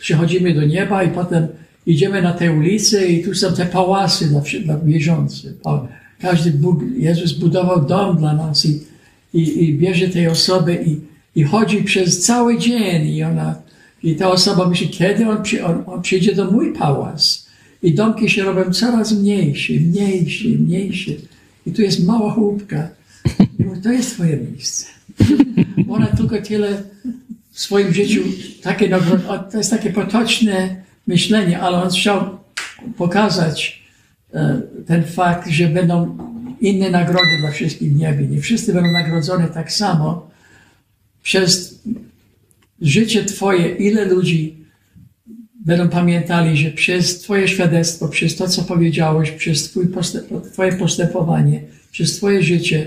przychodzimy do nieba i potem idziemy na te ulice i tu są te pałasy dla, dla. Każdy Bóg, Jezus budował dom dla nas i, i, i bierze tej osoby i, i chodzi przez cały dzień i ona, i ta osoba myśli, kiedy on, przy, on, on przyjdzie do mój pałac. I domki się robią coraz mniejsze, mniejsze, mniejsze. I tu jest mała chłopka. I mówię, to jest twoje miejsce. Ona tylko tyle w swoim życiu, takie nagrody, to jest takie potoczne myślenie, ale on chciał pokazać e, ten fakt, że będą inne nagrody dla wszystkich w niebie. Nie wszyscy będą nagrodzone tak samo. Przez życie Twoje, ile ludzi będą pamiętali, że przez Twoje świadectwo, przez to, co powiedziałeś, przez twój Twoje postępowanie, przez Twoje życie,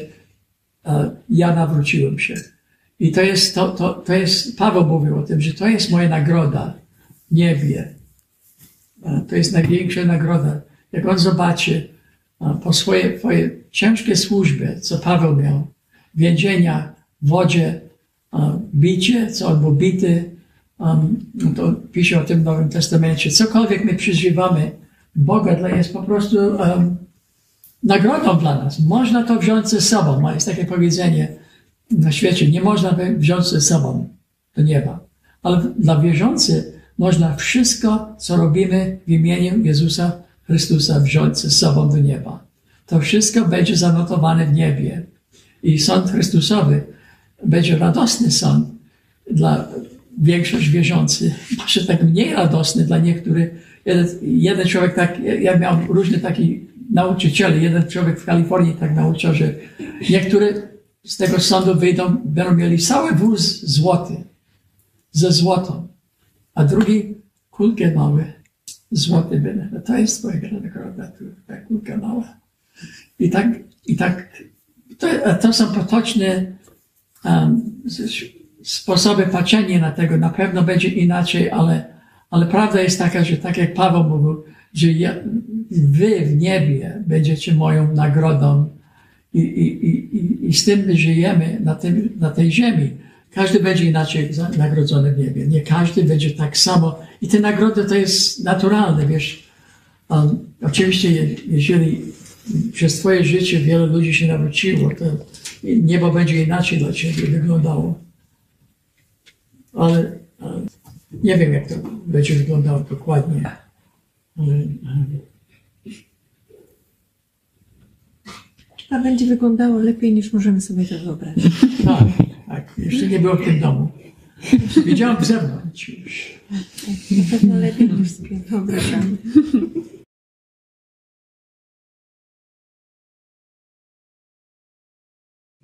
ja nawróciłem się. I to jest, to, to, to jest, Paweł mówił o tym, że to jest moja nagroda w niebie. To jest największa nagroda. Jak on zobaczy po swojej, swojej ciężkiej służbie, co Paweł miał, więzienia, wodzie, bicie, co on był bity, um, to pisze o tym w Nowym Testamencie. Cokolwiek my przeżywamy, Boga jest po prostu um, nagrodą dla nas. Można to wziąć ze sobą. Jest takie powiedzenie na świecie, nie można wziąć ze sobą do nieba. Ale dla wierzących można wszystko, co robimy w imieniu Jezusa Chrystusa, wziąć ze sobą do nieba. To wszystko będzie zanotowane w niebie. I sąd Chrystusowy będzie radosny sąd dla większość wierzących. Może tak mniej radosny dla niektórych. Jeden, jeden człowiek tak, ja miałem różne takie nauczyciele. Jeden człowiek w Kalifornii tak nauczał, że niektórzy z tego sądu wyjdą, będą mieli cały wóz złoty, ze złotą, a drugi kulkę małe, złoty będę. No to jest twoja nagroda, ta kulka mała. I tak, i tak, to, to są potoczne um, sposoby patrzenia na tego. Na pewno będzie inaczej, ale, ale prawda jest taka, że tak jak Paweł mówił, że ja, wy w niebie będziecie moją nagrodą i, i, i, i z tym my żyjemy na, tym, na tej ziemi. Każdy będzie inaczej nagrodzony w niebie. Nie każdy będzie tak samo. I te nagrody to jest naturalne, wiesz. Um, oczywiście, jeżeli przez twoje życie wiele ludzi się nawróciło, to niebo będzie inaczej dla ciebie wyglądało. Ale, ale nie wiem, jak to będzie wyglądało dokładnie. Ale, A będzie wyglądało lepiej niż możemy sobie to wyobrazić. Tak, tak. Jeszcze nie było w tym domu. Widziałam z zewnątrz już. Na pewno lepiej niż sobie wyobrażamy.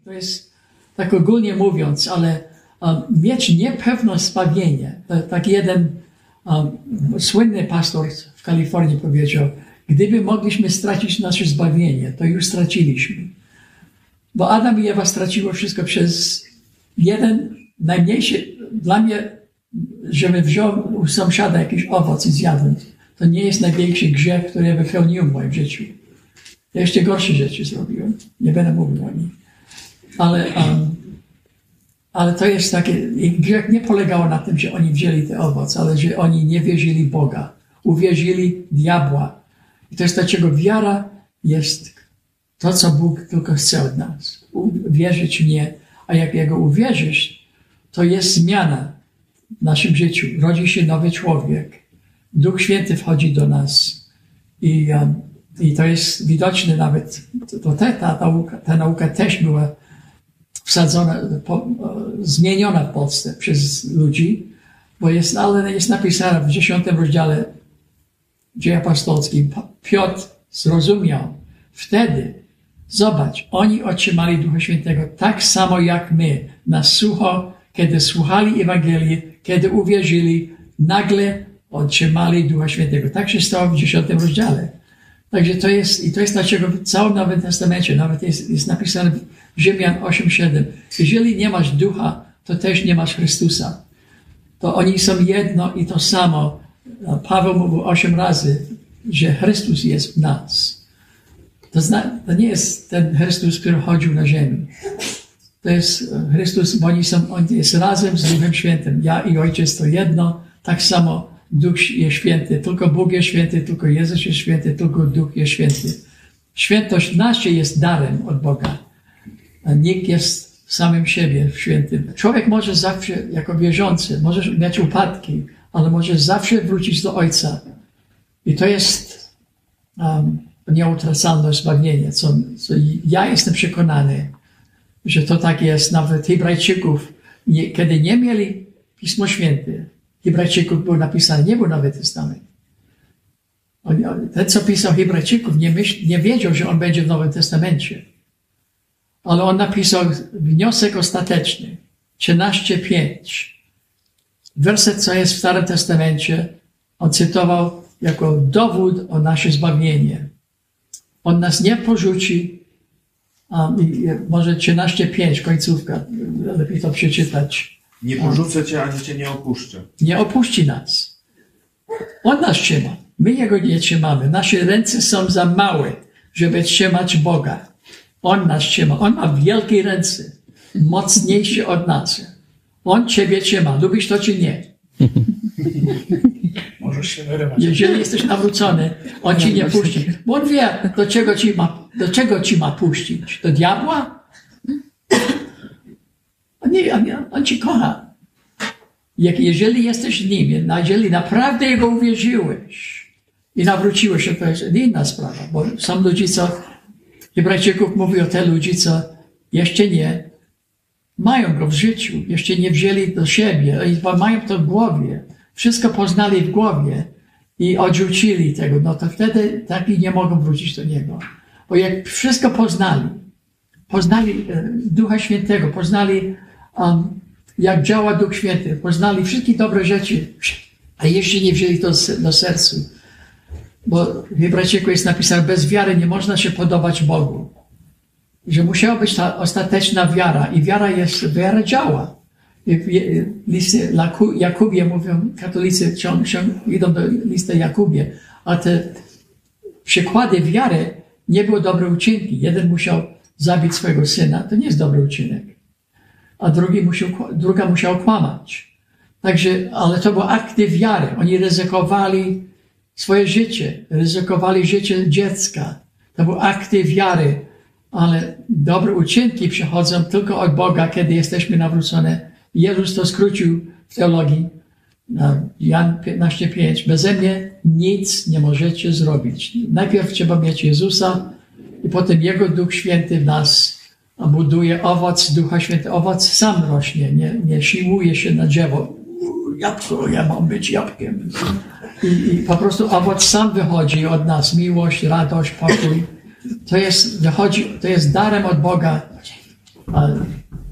To jest tak ogólnie mówiąc, ale um, mieć niepewne zbawienie. Tak jeden um, słynny pastor w Kalifornii powiedział, Gdyby mogliśmy stracić nasze zbawienie, to już straciliśmy. Bo Adam i Ewa straciło wszystko przez jeden najmniejszy, dla mnie, żebym wziął u sąsiada jakiś owoc i zjadłem, to nie jest największy grzech, który ja wypełniłem w moim życiu. Ja jeszcze gorsze rzeczy zrobiłem. Nie będę mówił o nich. Ale, um, ale to jest takie, grzech nie polegał na tym, że oni wzięli te owoc, ale że oni nie wierzyli Boga. Uwierzyli diabła, i to jest dlaczego wiara jest to, co Bóg tylko chce od nas. Uwierzyć mnie, a jak Jego uwierzysz, to jest zmiana w naszym życiu. Rodzi się nowy człowiek. Duch Święty wchodzi do nas. I, um, i to jest widoczne nawet, to te, ta, nauka, ta nauka też była wsadzona, po, zmieniona w Polsce przez ludzi, bo jest, ale jest napisane w dziesiątym rozdziale dzieje apostolskim, Piotr zrozumiał wtedy, zobacz, oni otrzymali Ducha Świętego tak samo jak my, na sucho, kiedy słuchali Ewangelii, kiedy uwierzyli, nagle otrzymali Ducha Świętego. Tak się stało w dziesiątym rozdziale. Także to jest, i to jest dlaczego w całym Nowym Testamencie, nawet jest, jest napisane w Rzymian 8:7. Jeżeli nie masz ducha, to też nie masz Chrystusa. To oni są jedno i to samo. Paweł mówił osiem razy, że Chrystus jest w nas. To, zna, to nie jest ten Chrystus, który chodził na ziemi. To jest Chrystus, bo oni są, on jest razem z Duchem Świętym. Ja i Ojciec to jedno, tak samo Duch jest święty, tylko Bóg jest święty, tylko Jezus jest święty, tylko Duch jest święty. Świętość nasza jest darem od Boga. A nikt jest samym siebie świętym. Człowiek może zawsze, jako wierzący, może mieć upadki, ale może zawsze wrócić do Ojca. I to jest um, nieutracalne zbawienie, co, co ja jestem przekonany, że to tak jest. Nawet Hebrajczyków, nie, kiedy nie mieli Pismo Święte, Hebrajczyków było napisane, nie był Nowy Testament. Ten, co pisał Hebrajczyków, nie, myśl, nie wiedział, że on będzie w Nowym Testamencie. Ale on napisał wniosek ostateczny, 13.5. Werset, co jest w Starym Testamencie, on cytował jako dowód o nasze zbawienie. On nas nie porzuci, um, może 13.5, końcówka, lepiej to przeczytać. Nie porzucę cię, ani cię nie opuszczę. Nie opuści nas. On nas trzyma. My Jego nie trzymamy. Nasze ręce są za małe, żeby trzymać Boga. On nas trzyma. On ma wielkie ręce. Mocniejsze od nas. On Ciebie trzyma. Lubisz to czy nie? Możesz się wyrywać. Jeżeli jesteś nawrócony, On Ci nie puści. Bo On wie, do czego Ci ma, do czego ci ma puścić. Do diabła? On, nie, on, on Ci kocha. Jak, jeżeli jesteś w Nim, jeżeli naprawdę Jego uwierzyłeś i nawróciłeś się, to jest inna sprawa. Bo są ludzie, co Hebrajczyków mówi o te ludzi, co jeszcze nie mają go w życiu, jeszcze nie wzięli do siebie, mają to w głowie. Wszystko poznali w głowie i odrzucili tego, no to wtedy taki nie mogą wrócić do Niego. Bo jak wszystko poznali, poznali e, Ducha Świętego, poznali um, jak działa Duch Święty, poznali wszystkie dobre rzeczy, a jeszcze nie wzięli to do serca. Bo w Hebrajczyku jest napisane, bez wiary nie można się podobać Bogu. Że musiała być ta ostateczna wiara i wiara jest, wiara działa. Listy Jakubie mówią, katolicy ciąg, ciąg, idą do listy Jakubie, a te przykłady wiary nie były dobre uczynki. Jeden musiał zabić swojego syna, to nie jest dobry uczynek. A drugi musiał, druga musiał kłamać. Także, ale to były akty wiary. Oni ryzykowali swoje życie, ryzykowali życie dziecka. To były akty wiary, ale dobre uczynki przychodzą tylko od Boga, kiedy jesteśmy nawrócone. Jezus to skrócił w teologii. Jan 15:5. Beze mnie nic nie możecie zrobić. Najpierw trzeba mieć Jezusa i potem Jego Duch Święty w nas buduje owoc Ducha Świętego. Owoc sam rośnie, nie, nie siłuje się na drzewo. Jabłko, ja mam być jabłkiem. I, I, po prostu owoc sam wychodzi od nas. Miłość, radość, pokój. To jest, wychodzi, to jest darem od Boga.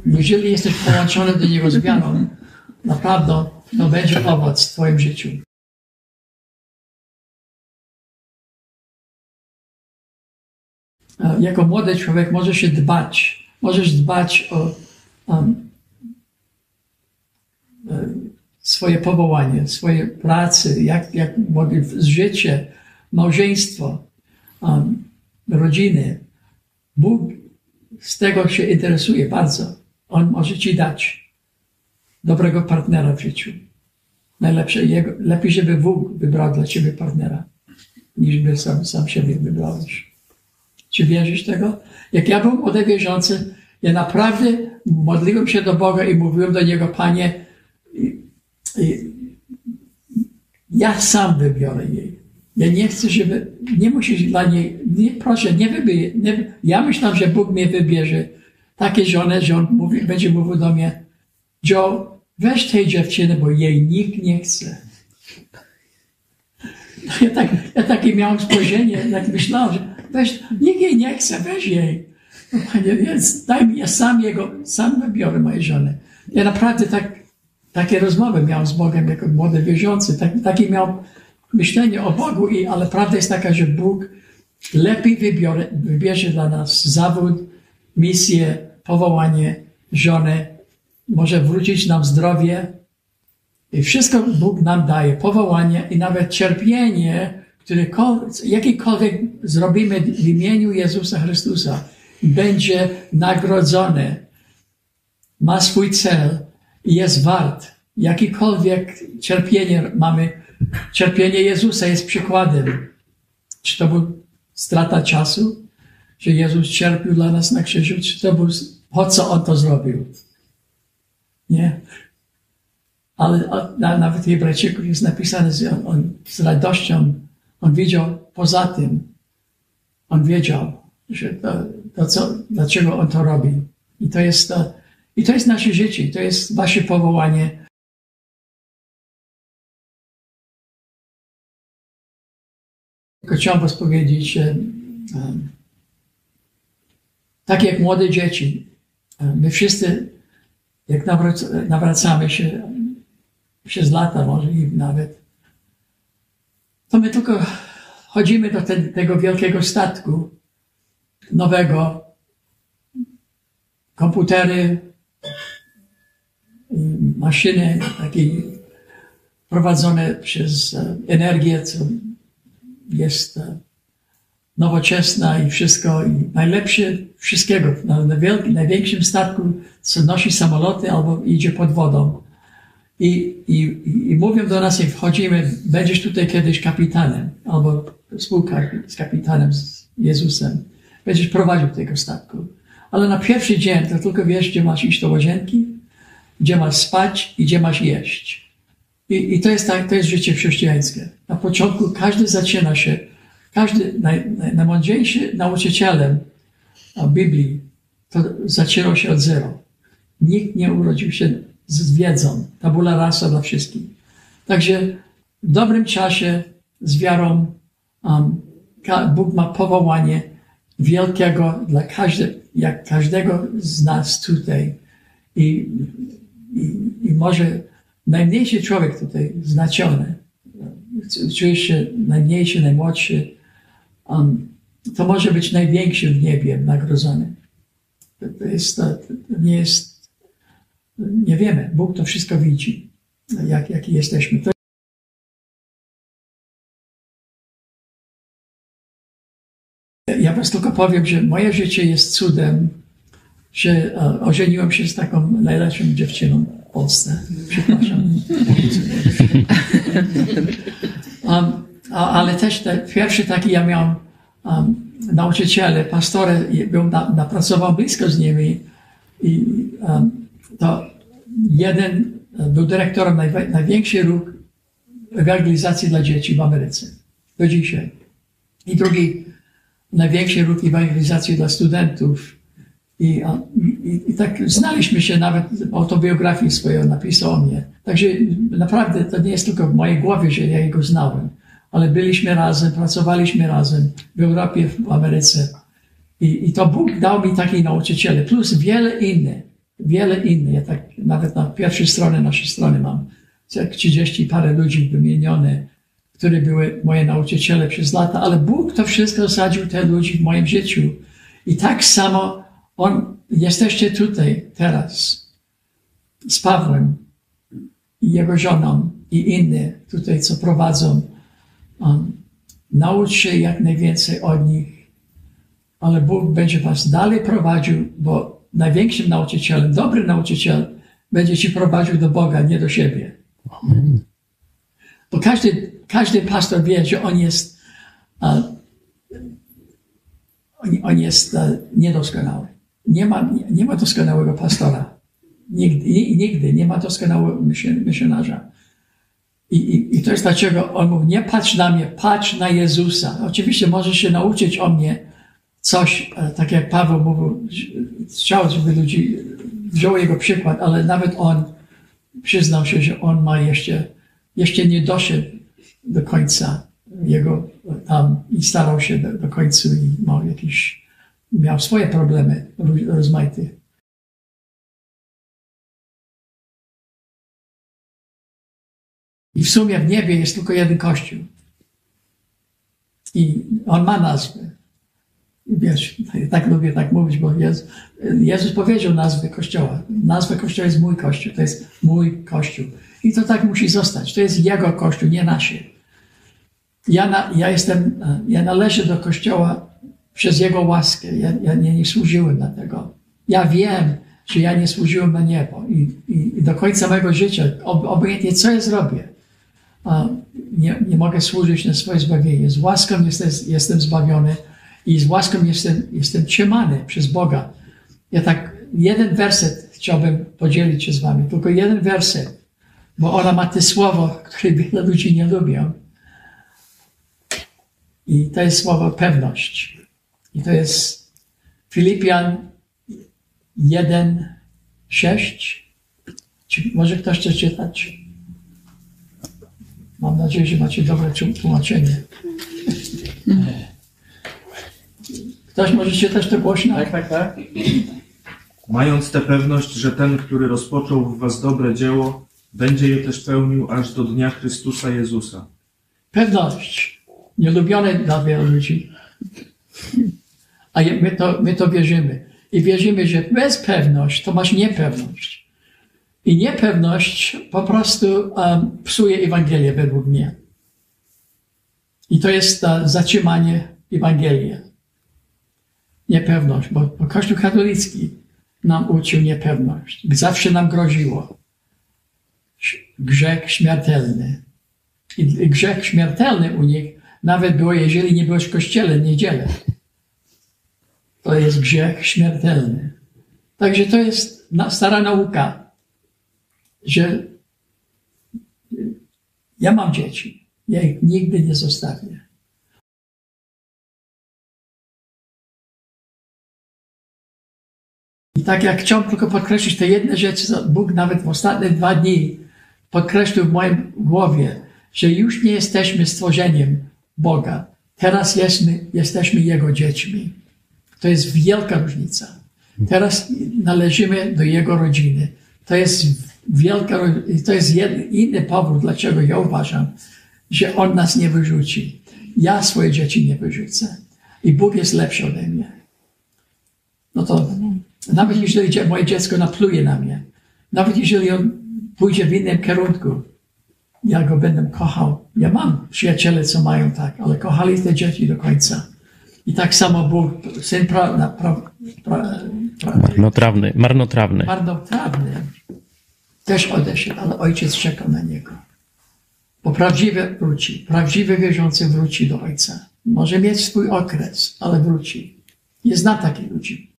Jeżeli jesteś połączony do Niego z naprawdę to będzie owoc w Twoim życiu. Jako młody człowiek możesz się dbać. Możesz dbać o um, swoje powołanie, swoje pracy, jak, jak życie, małżeństwo, um, rodziny. Bóg z tego się interesuje bardzo. On może ci dać dobrego partnera w życiu. Najlepsze, jego, lepiej, żeby Bóg wybrał dla ciebie partnera, niż by sam, sam siebie wybrałeś. Czy wierzysz tego? Jak ja byłem młody wierzący, ja naprawdę modliłem się do Boga i mówiłem do Niego, Panie, ja sam wybiorę jej. Ja nie chcę, żeby, nie musisz dla niej, nie, proszę, nie wybierz. Nie, ja myślałem, że Bóg mnie wybierze takie żonę, że On mówi, będzie mówił do mnie, Joe, weź tej dziewczyny, bo jej nikt nie chce. Ja, tak, ja takie miałem spojrzenie, jak myślałem, że weź, nikt jej nie chce, weź jej. No, panie, więc daj mi, ja sam jego, sam wybiorę mojej żony. Ja naprawdę tak, takie rozmowy miałem z Bogiem jako młody wierzący. Tak, takie miałem myślenie o Bogu, i, ale prawda jest taka, że Bóg lepiej wybiorę, wybierze dla nas zawód, misję, powołanie, żonę, może wrócić nam zdrowie. I wszystko Bóg nam daje, powołanie i nawet cierpienie, które jakikolwiek zrobimy w imieniu Jezusa Chrystusa, będzie nagrodzone. Ma swój cel i jest wart Jakikolwiek cierpienie mamy, cierpienie Jezusa jest przykładem. Czy to był strata czasu, że Jezus cierpił dla nas na krzyżu, czy to był, po co On to zrobił? Nie. Ale nawet w Hebrajczyków jest napisane, że on, on z radością, on wiedział poza tym, on wiedział, że to, to co, dlaczego on to robi. I to jest, to, i to jest nasze życie, to jest wasze powołanie. Tylko chciałem was powiedzieć, tak jak młode dzieci, my wszyscy, jak nawracamy się przez lata może i nawet, to my tylko chodzimy do te, tego wielkiego statku nowego, komputery, maszyny takie prowadzone przez energię, co jest e, nowoczesna i wszystko, i najlepsze wszystkiego. Na, na największym statku, co nosi samoloty albo idzie pod wodą. I, i, i mówią do nas, jak wchodzimy, będziesz tutaj kiedyś kapitanem, albo spółka z kapitanem, z Jezusem. Będziesz prowadził tego statku. Ale na pierwszy dzień to tylko wiesz, gdzie masz iść do łazienki, gdzie masz spać i gdzie masz jeść. I, i to, jest tak, to jest życie chrześcijańskie. Na początku każdy zaczyna się, każdy naj, naj, najmądrzejszy nauczycielem Biblii to zaczynał się od zero. Nikt nie urodził się z wiedzą. Tabula rasa dla wszystkich. Także w dobrym czasie z wiarą um, Bóg ma powołanie wielkiego dla każde, jak każdego z nas tutaj. I, i, i może najmniejszy człowiek tutaj, znaczony, czujesz się najmniejszy, najmłodszy, um, to może być największy w niebie nagrodzony. To, to, jest, to, to nie jest nie wiemy. Bóg to wszystko widzi, jak, jaki jesteśmy. To ja was tylko powiem, że moje życie jest cudem, że e, ożeniłem się z taką najlepszą dziewczyną Polsce. Przepraszam. um, ale też te, pierwszy taki ja miałem um, nauczyciele, pastory, był na, napracował blisko z nimi i um, to jeden był dyrektorem największej ruch ewangelizacji dla dzieci w Ameryce. Do dzisiaj. I drugi największy ruch ewangelizacji dla studentów. I, i, I, tak znaliśmy się nawet autobiografii swojej napisał o mnie. Także naprawdę to nie jest tylko w mojej głowie, że ja jego znałem, ale byliśmy razem, pracowaliśmy razem w Europie, w Ameryce. I, i to Bóg dał mi takie nauczyciele, plus wiele innych wiele innych. Ja tak nawet na pierwszej stronie naszej strony mam jak 30 parę ludzi wymienione, które były moje nauczyciele przez lata, ale Bóg to wszystko zasadził te ludzi w moim życiu. I tak samo on, jesteście tutaj teraz z Pawłem i jego żoną i inne tutaj, co prowadzą. Um, naucz się jak najwięcej od nich, ale Bóg będzie was dalej prowadził, bo największym nauczycielem, dobry nauczyciel będzie ci prowadził do Boga, nie do siebie. Amen. Bo każdy, każdy pastor wie, że on jest, uh, on, on, jest uh, niedoskonały. Nie ma, nie ma doskonałego pastora. Nigdy, nigdy nie ma doskonałego misjonarza. I, i, I to jest dlaczego on mówi, nie patrz na mnie, patrz na Jezusa. Oczywiście możesz się nauczyć o mnie, coś, tak jak Paweł mówił, chciał, żeby ludzi wziął jego przykład, ale nawet on przyznał się, że on ma jeszcze, jeszcze nie doszedł do końca jego tam i starał się do, do końca i miał jakieś, miał swoje problemy rozmaite. I w sumie w niebie jest tylko jeden kościół. I on ma nazwę wiesz, tak lubię tak mówić, bo Jezus, Jezus powiedział nazwę Kościoła. Nazwa Kościoła jest mój Kościół, to jest mój Kościół. I to tak musi zostać. To jest Jego Kościół, nie nasze. Ja, na, ja jestem, ja należę do Kościoła przez Jego łaskę. Ja, ja nie, nie służyłem na tego. Ja wiem, że ja nie służyłem na niebo i, i, i do końca mojego życia, ob, obojętnie co ja zrobię, nie, nie mogę służyć na swoje zbawienie. Z łaską jestem, jestem zbawiony i z łaską jestem, jestem trzymany przez Boga. Ja tak jeden werset chciałbym podzielić się z wami, tylko jeden werset, bo ona ma te słowo, które wiele ludzi nie lubią. I to jest słowo pewność. I to jest Filipian 1, 6. Czy może ktoś chce czytać? Mam nadzieję, że macie dobre tłumaczenie. Ktoś może czytać to głośno? Tak, tak, tak. Mając tę pewność, że ten, który rozpoczął w was dobre dzieło, będzie je też pełnił aż do dnia Chrystusa Jezusa. Pewność. Nielubione dla wielu ludzi. A my to, my to wierzymy. I wierzymy, że bez pewność to masz niepewność. I niepewność po prostu um, psuje Ewangelię według mnie. I to jest uh, zatrzymanie Ewangelii. Niepewność, bo, bo Kościół katolicki nam uczył niepewność. Zawsze nam groziło. Grzech śmiertelny. I grzech śmiertelny u nich nawet było, jeżeli nie byłeś w kościele w niedzielę. To jest grzech śmiertelny. Także to jest stara nauka, że ja mam dzieci. Ja ich nigdy nie zostawię. I tak jak chciałem tylko podkreślić te jedne rzeczy, Bóg nawet w ostatnie dwa dni podkreślił w moim głowie, że już nie jesteśmy stworzeniem Boga. Teraz jesteśmy, jesteśmy Jego dziećmi. To jest wielka różnica. Teraz należymy do Jego rodziny. To jest wielka, to jest jed, inny powód, dlaczego ja uważam, że On nas nie wyrzuci. Ja swoje dzieci nie wyrzucę. I Bóg jest lepszy ode mnie. No to nawet jeżeli moje dziecko napluje na mnie, nawet jeżeli on pójdzie w innym kierunku, ja go będę kochał. Ja mam przyjaciele, co mają tak, ale kochali te dzieci do końca. I tak samo Bóg, syn pra, pra, pra, pra, Marnotrawny, marnotrawny. marnotrawny, też odeszedł, ale ojciec czekał na niego. Bo prawdziwy wróci, prawdziwy wierzący wróci do ojca. Może mieć swój okres, ale wróci. Nie znam takich ludzi.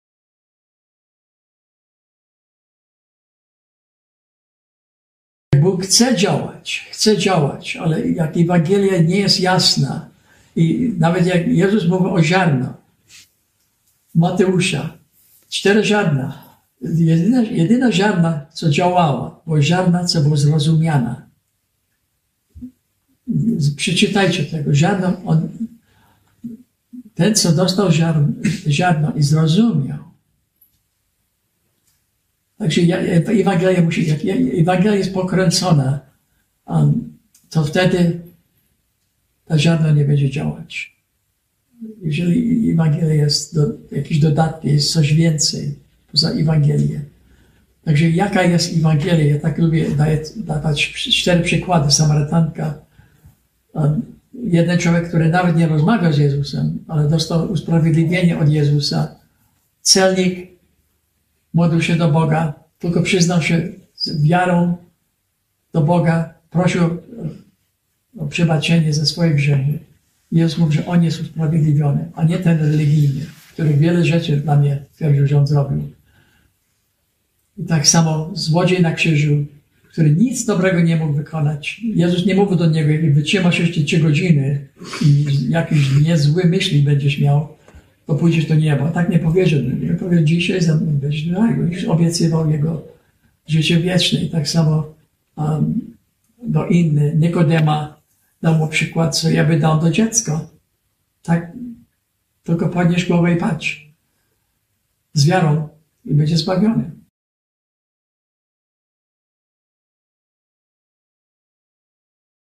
Bóg chce działać, chce działać, ale jak Ewangelia nie jest jasna i nawet jak Jezus mówi o ziarno, Mateusza, cztery ziarna, jedyna, jedyna ziarna, co działała, było ziarna, co było zrozumiana. Przeczytajcie tego. Ziarno, on, ten, co dostał ziarno, ziarno i zrozumiał. Także Ewangelia musi, jak Ewangelia jest pokręcona, to wtedy ta ziarno nie będzie działać. Jeżeli Ewangelia jest do, jakiś dodatek, jest coś więcej poza Ewangelię. Także jaka jest Ewangelia? Ja tak lubię daję, dawać cztery przykłady. Samarytanka, jeden człowiek, który nawet nie rozmawiał z Jezusem, ale dostał usprawiedliwienie od Jezusa. Celnik modlił się do Boga, tylko przyznał się z wiarą do Boga, prosił o- przebaczenie za swoje grzechy. Jezus mówi, że on jest usprawiedliwiony, a nie ten religijny, który wiele rzeczy dla mnie twierdził, że on zrobił. I tak samo złodziej na krzyżu, który nic dobrego nie mógł wykonać. Jezus nie mówił do niego, jak wytrzymasz jeszcze trzy godziny i jakieś niezłe myśli będziesz miał, to pójdziesz do nieba. Tak nie powiedział do niego. Powiedział, dzisiaj ze mną będziesz do niego. Już obiecywał jego życie wieczne. I tak samo um, do innych. Nikodema dał mu przykład, co ja by dał do dziecka. Tak, tylko podnieś głowę i patrz. Z wiarą i będzie zbawiony.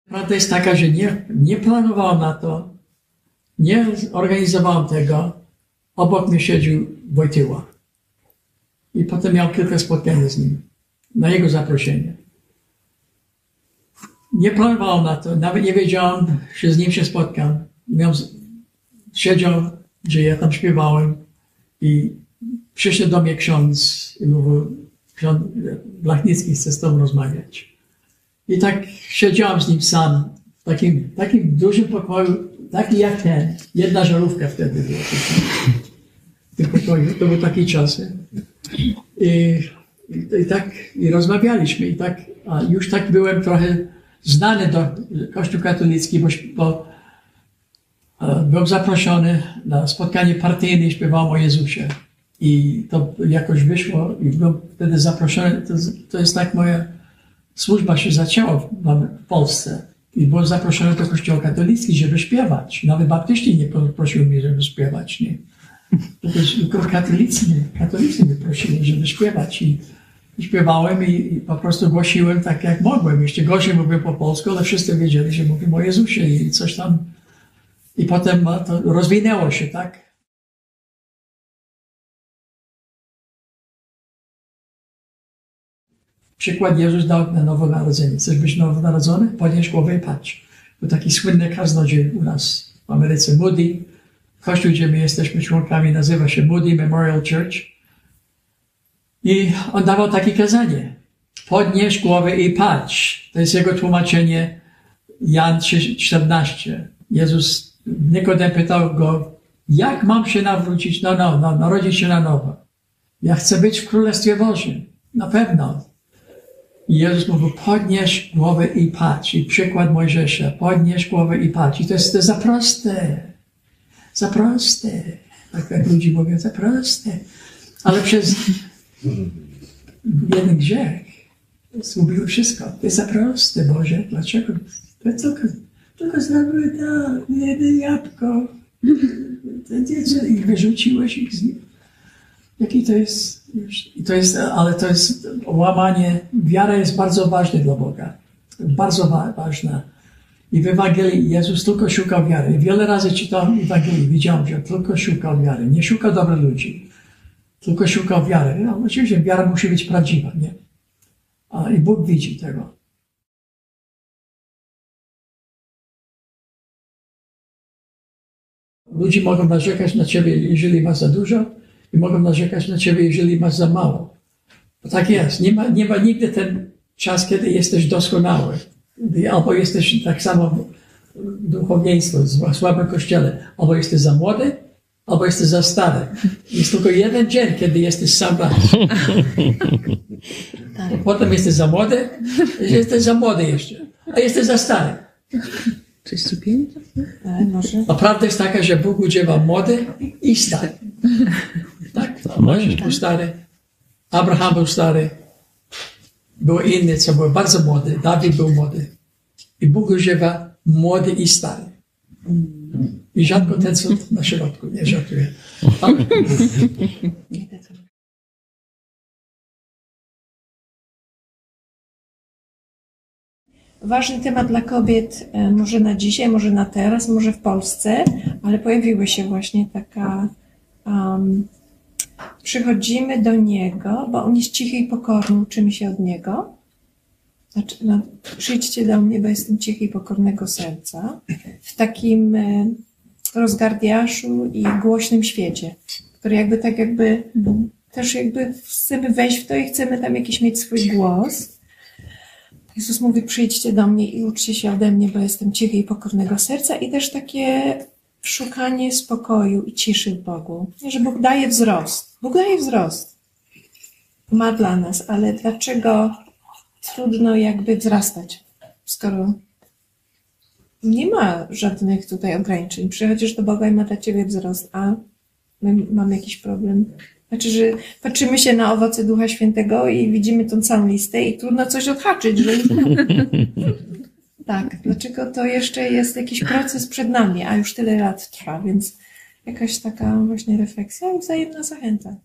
Prawda jest taka, że nie, nie planowałem na to, nie organizowałem tego. Obok mnie siedział Wojtyła. I potem miał kilka spotkań z nim. Na jego zaproszenie. Nie planowałem na to, nawet nie wiedziałem, że z nim się spotkam. Miał, z- siedział, że ja tam śpiewałem i przyszedł do mnie ksiądz i mówił, ksiądz Blachnicki chce z tobą rozmawiać. I tak siedziałem z nim sam w takim, takim dużym pokoju, taki jak ten. Jedna żarówka wtedy była. W tym pokoju. To były takie czasy. I, i, i tak i rozmawialiśmy. I tak, a już tak byłem trochę znany do Kościół katolicki, bo, bo e, byłem zaproszony na spotkanie partyjne i śpiewałem o Jezusie. I to jakoś wyszło i byłem wtedy zaproszony. To, to jest tak moja służba się zaczęła w, w Polsce. I byłem zaproszony do kościoła katolicki, żeby śpiewać. Nawet baptyści nie prosiły mnie, żeby śpiewać. Nie? Tylko katolicy, katolicy mnie prosili, żeby śpiewać. I śpiewałem i, i po prostu głosiłem tak, jak mogłem. Jeszcze gorzej mówię po polsku, ale wszyscy wiedzieli, że mówię o Jezusie i coś tam. I potem to rozwinęło się, tak? Przykład Jezus dał na nowonarodzenie. Chcesz być nowonarodzony? Podnieś głowę i patrz. Był taki słynny kaznodziej u nas w Ameryce, Moody. Kościół, gdzie my jesteśmy członkami, nazywa się Moody Memorial Church. I on dawał takie kazanie. Podnieś głowę i patrz. To jest jego tłumaczenie Jan 14. Jezus, Nikodem pytał go, jak mam się nawrócić? No, no, no, narodzić się na nowo. Ja chcę być w Królestwie Bożym. Na pewno. I Jezus mówił, podnieś głowę i patrz. I przykład Mojżesza, podnieś głowę i patrz. I to jest to za proste. Za proste. Tak jak ludzie mówią, za proste. Ale przez jeden grzech zgubił wszystko. To jest za proste, Boże. Dlaczego? To tylko, tylko zrobiły to, jedno jabłko. I wyrzuciłeś ich z. Jaki to jest, i to jest, ale to jest łamanie, wiara jest bardzo ważna dla Boga. Bardzo wa ważna. I w Ewangelii Jezus tylko szukał wiary. Wiele razy czytałem Ewangelii, widziałem, że tylko szukał wiary. Nie szukał dobrych ludzi. Tylko szukał wiary. No, oczywiście wiara musi być prawdziwa, nie? A, I Bóg widzi tego. Ludzie mogą narzekać na ciebie, jeżeli masz za dużo, i mogą narzekać na ciebie, jeżeli masz za mało. Bo tak jest. Nie ma, nie ma nigdy ten czas, kiedy jesteś doskonały. Albo jesteś tak samo duchowieństwo, w słabym kościele. Albo jesteś za młody, albo jesteś za stary. Jest tylko jeden dzień, kiedy jesteś sam raz. Potem jesteś za młody, jesteś za młody jeszcze. A jesteś za stary. 35? Tak, może. A prawda jest taka, że Bóg udziewa młody i stary. Tak? Mojżesz był stary, Abraham był stary, był inny, co był bardzo młody, Dawid był młody. I Bóg używa młody i stary. I ten co na środku, nie żartuję. Ważny temat dla kobiet, e, może na dzisiaj, może na teraz, może w Polsce, ale pojawiła się właśnie taka. Um, przychodzimy do Niego, bo On jest cichy i pokorny, uczymy się od Niego. Znaczy, no, przyjdźcie do mnie, bo jestem cichy i pokornego serca. W takim e, rozgardiaszu i głośnym świecie, który jakby tak jakby też jakby chcemy wejść w to i chcemy tam jakiś mieć swój głos. Jezus mówi, przyjdźcie do mnie i uczcie się ode mnie, bo jestem cichy i pokornego serca i też takie szukanie spokoju i ciszy w Bogu. Że Bóg daje wzrost. Bóg daje wzrost. Ma dla nas, ale dlaczego trudno jakby wzrastać, skoro nie ma żadnych tutaj ograniczeń. Przychodzisz do Boga i ma dla ciebie wzrost, a my mamy jakiś problem. Znaczy, że patrzymy się na owoce Ducha Świętego i widzimy tą całą listę i trudno coś odhaczyć, że tak, dlaczego to jeszcze jest jakiś proces przed nami, a już tyle lat trwa, więc jakaś taka właśnie refleksja i wzajemna zachęta.